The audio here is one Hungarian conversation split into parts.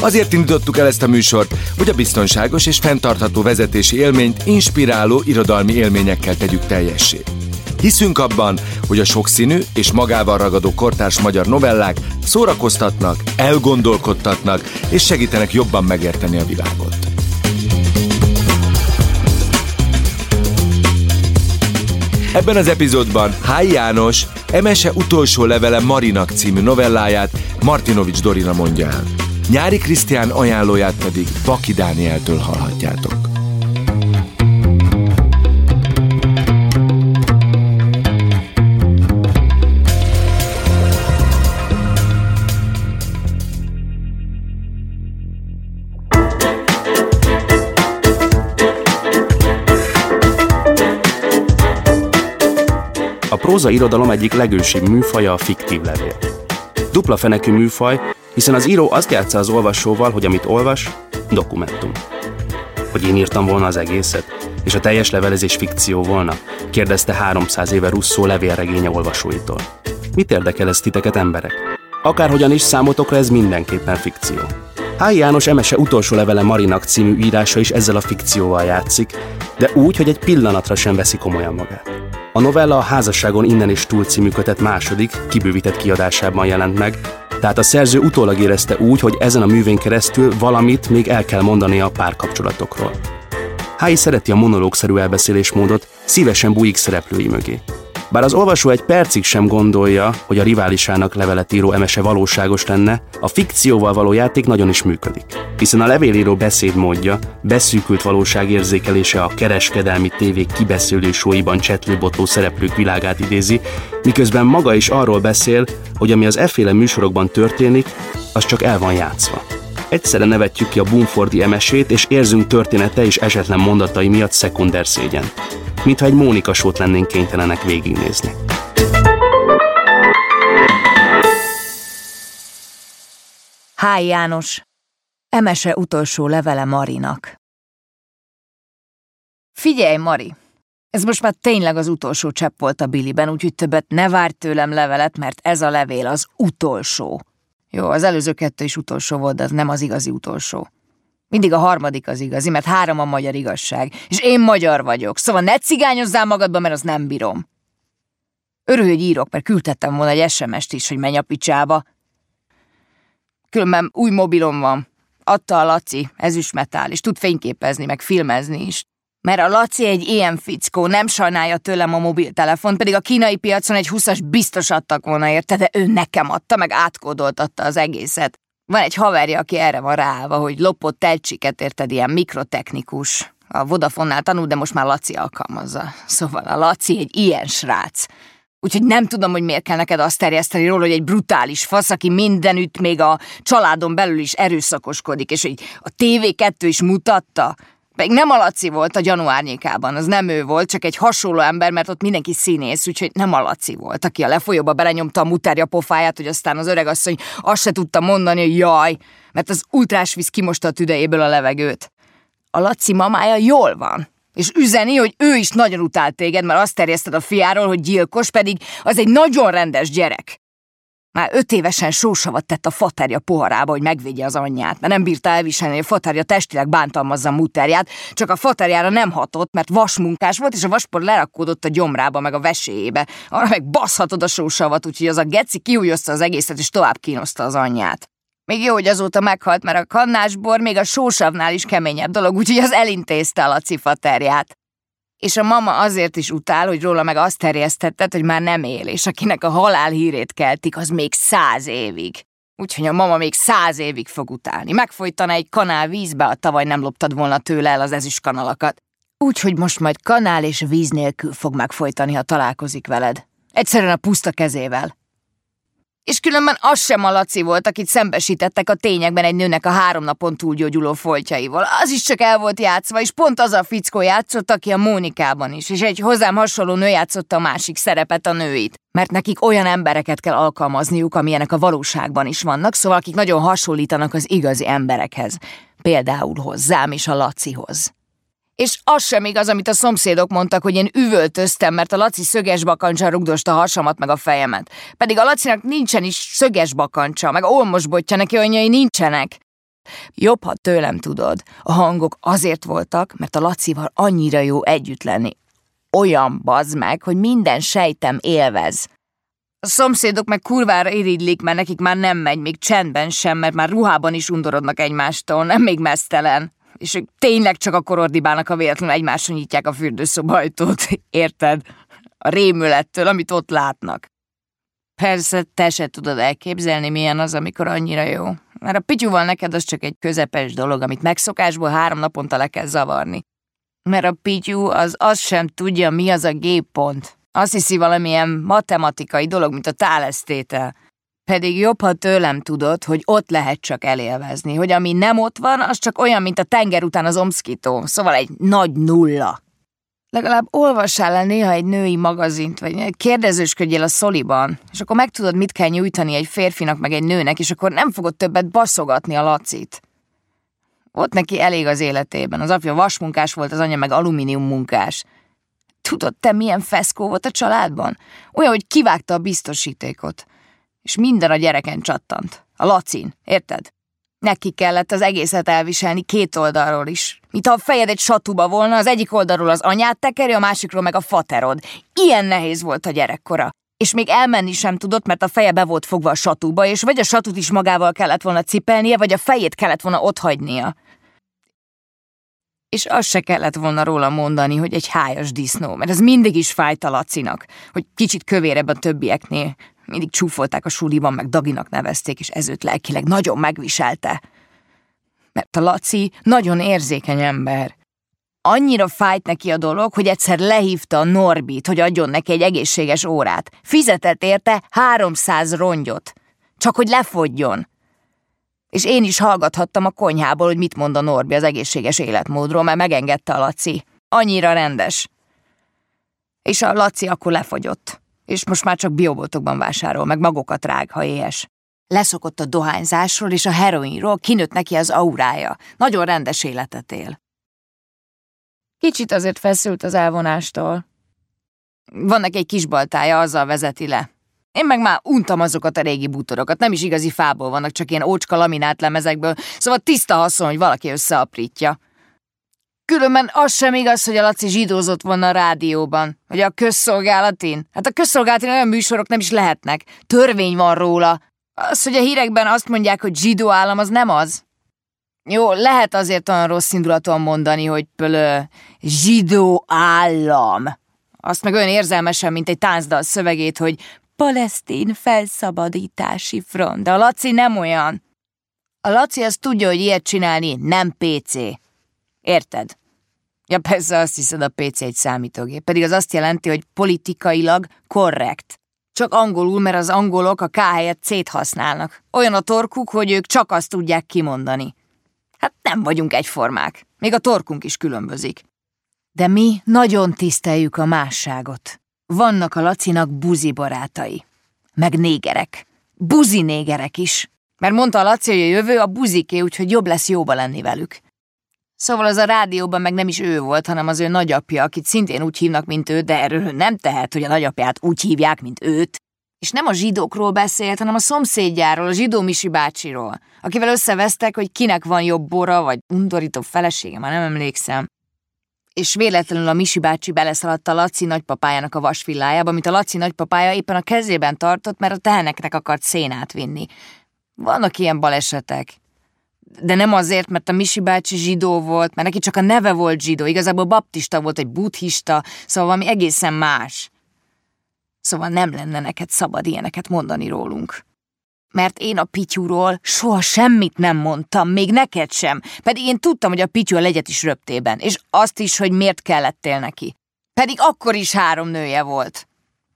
Azért indítottuk el ezt a műsort, hogy a biztonságos és fenntartható vezetési élményt inspiráló irodalmi élményekkel tegyük teljessé. Hiszünk abban, hogy a sokszínű és magával ragadó kortárs magyar novellák szórakoztatnak, elgondolkodtatnak és segítenek jobban megérteni a világot. Ebben az epizódban Háj János Emese utolsó levele Marinak című novelláját Martinovics Dorina mondja el. Nyári Krisztián ajánlóját pedig Baki Dánieltől hallhatjátok. Próza irodalom egyik legősibb műfaja a fiktív levél. Dupla fenekű műfaj, hiszen az író azt játsza az olvasóval, hogy amit olvas, dokumentum. Hogy én írtam volna az egészet, és a teljes levelezés fikció volna? kérdezte 300 éve Russzó levélregénye olvasóitól. Mit érdekel ez titeket emberek? Akárhogyan is számotokra ez mindenképpen fikció. Háj János Emese utolsó levele Marinak című írása is ezzel a fikcióval játszik, de úgy, hogy egy pillanatra sem veszi komolyan magát. A novella a házasságon innen és túl című kötet második, kibővített kiadásában jelent meg, tehát a szerző utólag érezte úgy, hogy ezen a művén keresztül valamit még el kell mondani a párkapcsolatokról. Hái szereti a monológszerű elbeszélésmódot, szívesen bújik szereplői mögé. Bár az olvasó egy percig sem gondolja, hogy a riválisának levelet író emese valóságos lenne, a fikcióval való játék nagyon is működik. Hiszen a levélíró beszédmódja, beszűkült valóságérzékelése a kereskedelmi tévék kibeszélő sóiban csetlőbotló szereplők világát idézi, miközben maga is arról beszél, hogy ami az efféle műsorokban történik, az csak el van játszva. Egyszerre nevetjük ki a Bumfordi emesét, és érzünk története és esetlen mondatai miatt szekunder szégyen mintha egy Mónika sót lennénk kénytelenek végignézni. Háj János, Emese utolsó levele Marinak. Figyelj, Mari! Ez most már tényleg az utolsó csepp volt a Billiben, úgyhogy többet ne várj tőlem levelet, mert ez a levél az utolsó. Jó, az előző kettő is utolsó volt, de ez nem az igazi utolsó. Mindig a harmadik az igazi, mert három a magyar igazság, és én magyar vagyok, szóval ne cigányozzál magadba, mert az nem bírom. Örülj, hogy írok, mert küldtettem volna egy SMS-t is, hogy menj a picsába. Különben új mobilom van. Adta a Laci, ezüstmetál, és tud fényképezni, meg filmezni is. Mert a Laci egy ilyen fickó, nem sajnálja tőlem a mobiltelefon, pedig a kínai piacon egy huszas biztos adtak volna érte, de ő nekem adta, meg átkódoltatta az egészet. Van egy haverja, aki erre van ráállva, hogy lopott telcsiket, érted, ilyen mikrotechnikus. A Vodafonnál tanul, de most már Laci alkalmazza. Szóval a Laci egy ilyen srác. Úgyhogy nem tudom, hogy miért kell neked azt terjeszteni róla, hogy egy brutális fasz, aki mindenütt még a családon belül is erőszakoskodik, és hogy a TV2 is mutatta. Pedig nem a Laci volt a gyanú az nem ő volt, csak egy hasonló ember, mert ott mindenki színész, úgyhogy nem a Laci volt, aki a lefolyóba belenyomta a mutárja pofáját, hogy aztán az öreg asszony azt se tudta mondani, hogy jaj, mert az ultrásvíz kimosta a tüdejéből a levegőt. A Laci mamája jól van, és üzeni, hogy ő is nagyon utált téged, mert azt terjeszted a fiáról, hogy gyilkos, pedig az egy nagyon rendes gyerek. Már öt évesen sósavat tett a faterja poharába, hogy megvédje az anyját, mert nem bírta elviselni, hogy a faterja testileg bántalmazza a muterját, csak a faterjára nem hatott, mert vasmunkás volt, és a vaspor lerakódott a gyomrába, meg a veséjébe. Arra meg baszhatod a sósavat, úgyhogy az a geci kiújozta az egészet, és tovább kínoszta az anyját. Még jó, hogy azóta meghalt, mert a kannásbor még a sósavnál is keményebb dolog, úgyhogy az elintézte a Laci faterját és a mama azért is utál, hogy róla meg azt terjesztetted, hogy már nem él, és akinek a halál hírét keltik, az még száz évig. Úgyhogy a mama még száz évig fog utálni. Megfojtana egy kanál vízbe, a tavaly nem loptad volna tőle el az ezüst kanalakat. Úgyhogy most majd kanál és víz nélkül fog megfojtani, ha találkozik veled. Egyszerűen a puszta kezével. És különben az sem a Laci volt, akit szembesítettek a tényekben egy nőnek a három napon túlgyógyuló foltjaival. Az is csak el volt játszva, és pont az a fickó játszott, aki a Mónikában is, és egy hozzám hasonló nő játszotta a másik szerepet, a nőit. Mert nekik olyan embereket kell alkalmazniuk, amilyenek a valóságban is vannak, szóval akik nagyon hasonlítanak az igazi emberekhez. Például hozzám és a Lacihoz. És az sem igaz, amit a szomszédok mondtak, hogy én üvöltöztem, mert a Laci szöges bakancsa rugdosta a hasamat meg a fejemet. Pedig a Lacinak nincsen is szöges bakancsa, meg olmosbotja, neki anyai nincsenek. Jobb, ha tőlem tudod. A hangok azért voltak, mert a Lacival annyira jó együtt lenni. Olyan bazd meg, hogy minden sejtem élvez. A szomszédok meg kurvára irigylik, mert nekik már nem megy, még csendben sem, mert már ruhában is undorodnak egymástól, nem még mesztelen és ők tényleg csak akkor ordibálnak, a véletlenül egymásra nyitják a fürdőszoba ajtót, érted? A rémülettől, amit ott látnak. Persze, te se tudod elképzelni, milyen az, amikor annyira jó. Mert a pityúval neked az csak egy közepes dolog, amit megszokásból három naponta le kell zavarni. Mert a pityú az azt sem tudja, mi az a G-pont. Azt hiszi valamilyen matematikai dolog, mint a tálesztétel. Pedig jobb, ha tőlem tudod, hogy ott lehet csak elélvezni, hogy ami nem ott van, az csak olyan, mint a tenger után az omszkító, szóval egy nagy nulla. Legalább olvassál el néha egy női magazint, vagy kérdezősködjél a szoliban, és akkor megtudod, mit kell nyújtani egy férfinak meg egy nőnek, és akkor nem fogod többet baszogatni a lacit. Ott neki elég az életében. Az apja vasmunkás volt, az anyja meg alumínium munkás. Tudod, te milyen feszkó volt a családban? Olyan, hogy kivágta a biztosítékot és minden a gyereken csattant. A lacin, érted? Neki kellett az egészet elviselni két oldalról is. Mint ha a fejed egy satuba volna, az egyik oldalról az anyát tekeri, a másikról meg a faterod. Ilyen nehéz volt a gyerekkora. És még elmenni sem tudott, mert a feje be volt fogva a satúba, és vagy a satut is magával kellett volna cipelnie, vagy a fejét kellett volna otthagynia. És azt se kellett volna róla mondani, hogy egy hájas disznó, mert ez mindig is fájt a Lacinak, hogy kicsit kövérebb a többieknél, mindig csúfolták a suliban, meg Daginak nevezték, és ez őt lelkileg nagyon megviselte. Mert a Laci nagyon érzékeny ember. Annyira fájt neki a dolog, hogy egyszer lehívta a Norbit, hogy adjon neki egy egészséges órát. Fizetett érte 300 rongyot. Csak hogy lefogjon. És én is hallgathattam a konyhából, hogy mit mond a Norbi az egészséges életmódról, mert megengedte a Laci. Annyira rendes. És a Laci akkor lefogyott és most már csak bioboltokban vásárol, meg magokat rág, ha éhes. Leszokott a dohányzásról és a heroinról, kinőtt neki az aurája. Nagyon rendes életet él. Kicsit azért feszült az elvonástól. Van neki egy kis baltája, azzal vezeti le. Én meg már untam azokat a régi bútorokat, nem is igazi fából vannak, csak ilyen ócska laminált lemezekből, szóval tiszta haszon, hogy valaki összeaprítja. Különben az sem igaz, hogy a Laci zsidózott volna a rádióban, vagy a közszolgálatin. Hát a közszolgálatin olyan műsorok nem is lehetnek. Törvény van róla. Az, hogy a hírekben azt mondják, hogy zsidó állam, az nem az. Jó, lehet azért olyan rossz indulatúan mondani, hogy pölö, zsidó állam. Azt meg olyan érzelmesen, mint egy táncdal szövegét, hogy palesztin felszabadítási front. De a Laci nem olyan. A Laci azt tudja, hogy ilyet csinálni nem PC. Érted? Ja persze azt hiszed, a PC egy számítógép, pedig az azt jelenti, hogy politikailag korrekt. Csak angolul, mert az angolok a K helyett C-t használnak. Olyan a torkuk, hogy ők csak azt tudják kimondani. Hát nem vagyunk egyformák. Még a torkunk is különbözik. De mi nagyon tiszteljük a másságot. Vannak a Lacinak buzi barátai. Meg négerek. Buzi négerek is. Mert mondta a Laci, hogy a jövő a buziké, úgyhogy jobb lesz jóba lenni velük. Szóval az a rádióban meg nem is ő volt, hanem az ő nagyapja, akit szintén úgy hívnak, mint ő, de erről nem tehet, hogy a nagyapját úgy hívják, mint őt. És nem a zsidókról beszélt, hanem a szomszédjáról, a zsidó Misi bácsiról, akivel összevesztek, hogy kinek van jobb bora, vagy undorító felesége, már nem emlékszem. És véletlenül a Misi bácsi beleszaladt a Laci nagypapájának a vasvillájába, amit a Laci nagypapája éppen a kezében tartott, mert a teheneknek akart szénát vinni. Vannak ilyen balesetek de nem azért, mert a Misi bácsi zsidó volt, mert neki csak a neve volt zsidó, igazából baptista volt, egy buddhista, szóval valami egészen más. Szóval nem lenne neked szabad ilyeneket mondani rólunk. Mert én a Pityúról soha semmit nem mondtam, még neked sem, pedig én tudtam, hogy a Pityú a legyet is röptében, és azt is, hogy miért kellettél neki. Pedig akkor is három nője volt.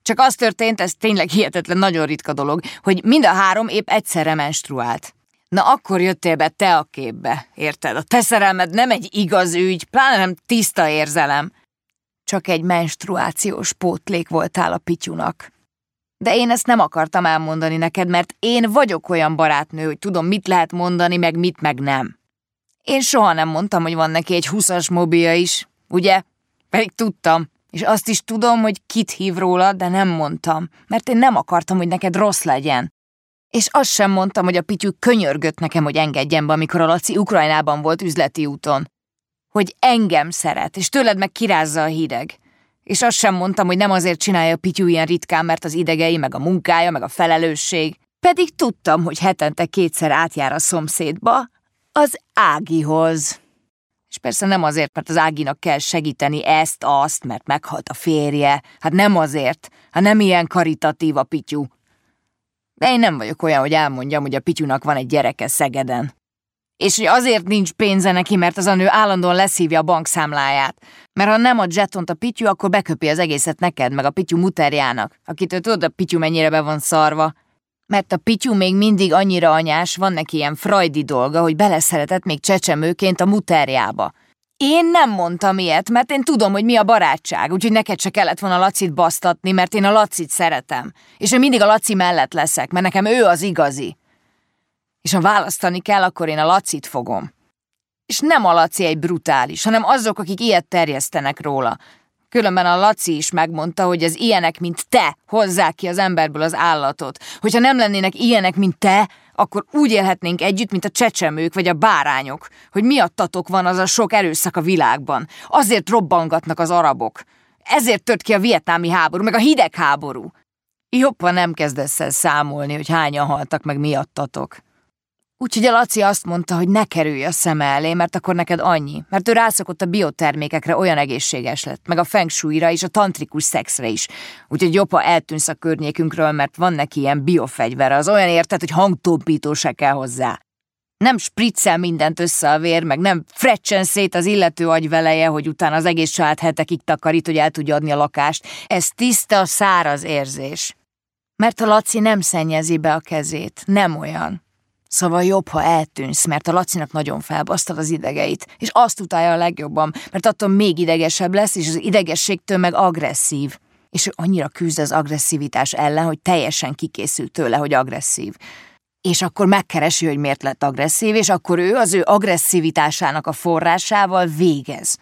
Csak az történt, ez tényleg hihetetlen nagyon ritka dolog, hogy mind a három épp egyszerre menstruált. Na akkor jöttél be te a képbe, érted? A te szerelmed nem egy igaz ügy, pláne nem tiszta érzelem. Csak egy menstruációs pótlék voltál a pityunak. De én ezt nem akartam elmondani neked, mert én vagyok olyan barátnő, hogy tudom, mit lehet mondani, meg mit meg nem. Én soha nem mondtam, hogy van neki egy huszas mobilja is, ugye? Pedig tudtam. És azt is tudom, hogy kit hív róla, de nem mondtam, mert én nem akartam, hogy neked rossz legyen. És azt sem mondtam, hogy a Pityu könyörgött nekem, hogy engedjen be, amikor a Laci Ukrajnában volt üzleti úton. Hogy engem szeret, és tőled meg kirázza a hideg. És azt sem mondtam, hogy nem azért csinálja a Pityu ilyen ritkán, mert az idegei, meg a munkája, meg a felelősség. Pedig tudtam, hogy hetente kétszer átjár a szomszédba, az Ágihoz. És persze nem azért, mert az Áginak kell segíteni ezt-azt, mert meghalt a férje. Hát nem azért. Hát nem ilyen karitatív a Pityu. De én nem vagyok olyan, hogy elmondjam, hogy a Pityunak van egy gyereke Szegeden. És hogy azért nincs pénze neki, mert az a nő állandóan leszívja a bankszámláját. Mert ha nem ad zsetont a Pityu, akkor beköpi az egészet neked, meg a Pityu muterjának, akitől tudod, a Pityu mennyire be van szarva. Mert a Pityu még mindig annyira anyás, van neki ilyen frajdi dolga, hogy beleszeretett még csecsemőként a muterjába. Én nem mondtam ilyet, mert én tudom, hogy mi a barátság, úgyhogy neked se kellett volna Lacit basztatni, mert én a Lacit szeretem. És én mindig a Laci mellett leszek, mert nekem ő az igazi. És ha választani kell, akkor én a Lacit fogom. És nem a Laci egy brutális, hanem azok, akik ilyet terjesztenek róla. Különben a Laci is megmondta, hogy az ilyenek, mint te, hozzák ki az emberből az állatot. Hogyha nem lennének ilyenek, mint te, akkor úgy élhetnénk együtt, mint a csecsemők vagy a bárányok, hogy miattatok van az a sok erőszak a világban. Azért robbangatnak az arabok. Ezért tört ki a vietnámi háború, meg a hidegháború. Jobban nem kezdesz el számolni, hogy hányan haltak meg miattatok. Úgyhogy a Laci azt mondta, hogy ne kerülj a szeme elé, mert akkor neked annyi. Mert ő rászokott a biotermékekre, olyan egészséges lett, meg a feng shui-ra és a tantrikus szexre is. Úgyhogy jobb, ha eltűnsz a környékünkről, mert van neki ilyen biofegyvere, az olyan érted, hogy hangtompító se kell hozzá. Nem spriccel mindent össze a vér, meg nem frecsen szét az illető agyveleje, hogy utána az egész család hetekig takarít, hogy el tudja adni a lakást. Ez tiszta, száraz érzés. Mert a Laci nem szennyezi be a kezét, nem olyan. Szóval jobb, ha eltűnsz, mert a Lacinak nagyon felbasztad az idegeit, és azt utálja a legjobban, mert attól még idegesebb lesz, és az idegességtől meg agresszív. És ő annyira küzd az agresszivitás ellen, hogy teljesen kikészült tőle, hogy agresszív. És akkor megkeresi, hogy miért lett agresszív, és akkor ő az ő agresszivitásának a forrásával végez.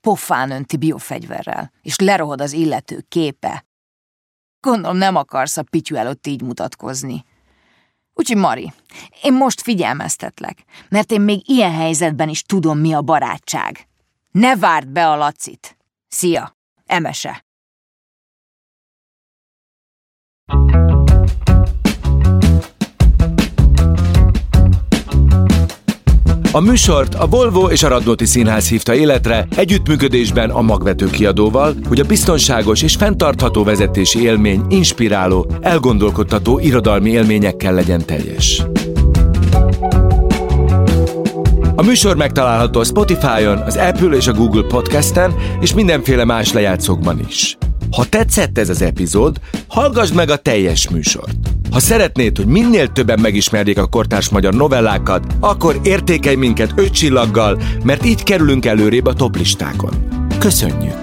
Pofán önti biofegyverrel, és lerohad az illető képe. Gondolom nem akarsz a pityú előtt így mutatkozni. Úgyhogy Mari, én most figyelmeztetlek, mert én még ilyen helyzetben is tudom, mi a barátság. Ne várd be a lacit. Szia, Emese. A műsort a Volvo és a Radnóti Színház hívta életre együttműködésben a magvető kiadóval, hogy a biztonságos és fenntartható vezetési élmény inspiráló, elgondolkodtató irodalmi élményekkel legyen teljes. A műsor megtalálható a Spotify-on, az Apple és a Google Podcast-en és mindenféle más lejátszókban is. Ha tetszett ez az epizód, hallgassd meg a teljes műsort. Ha szeretnéd, hogy minél többen megismerjék a kortárs magyar novellákat, akkor értékelj minket öt csillaggal, mert így kerülünk előrébb a toplistákon. Köszönjük!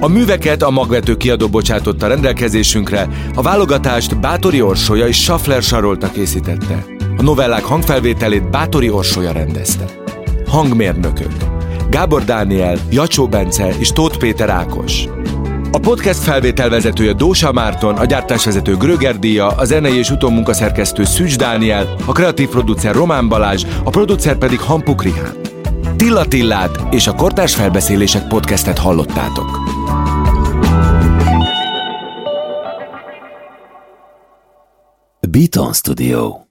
A műveket a magvető kiadó bocsátotta rendelkezésünkre, a válogatást Bátori Orsolya és Schaffler Sarolta készítette. A novellák hangfelvételét Bátori Orsolya rendezte. Hangmérnökök Gábor Dániel, Jacsó Bence és Tóth Péter Ákos. A podcast felvételvezetője Dósa Márton, a gyártásvezető Gröger Díja, a zenei és utómunkaszerkesztő Szűcs Dániel, a kreatív producer Román Balázs, a producer pedig Hampuk Rihán. Tilla Tillát és a Kortárs Felbeszélések podcastet hallottátok. Beaton Studio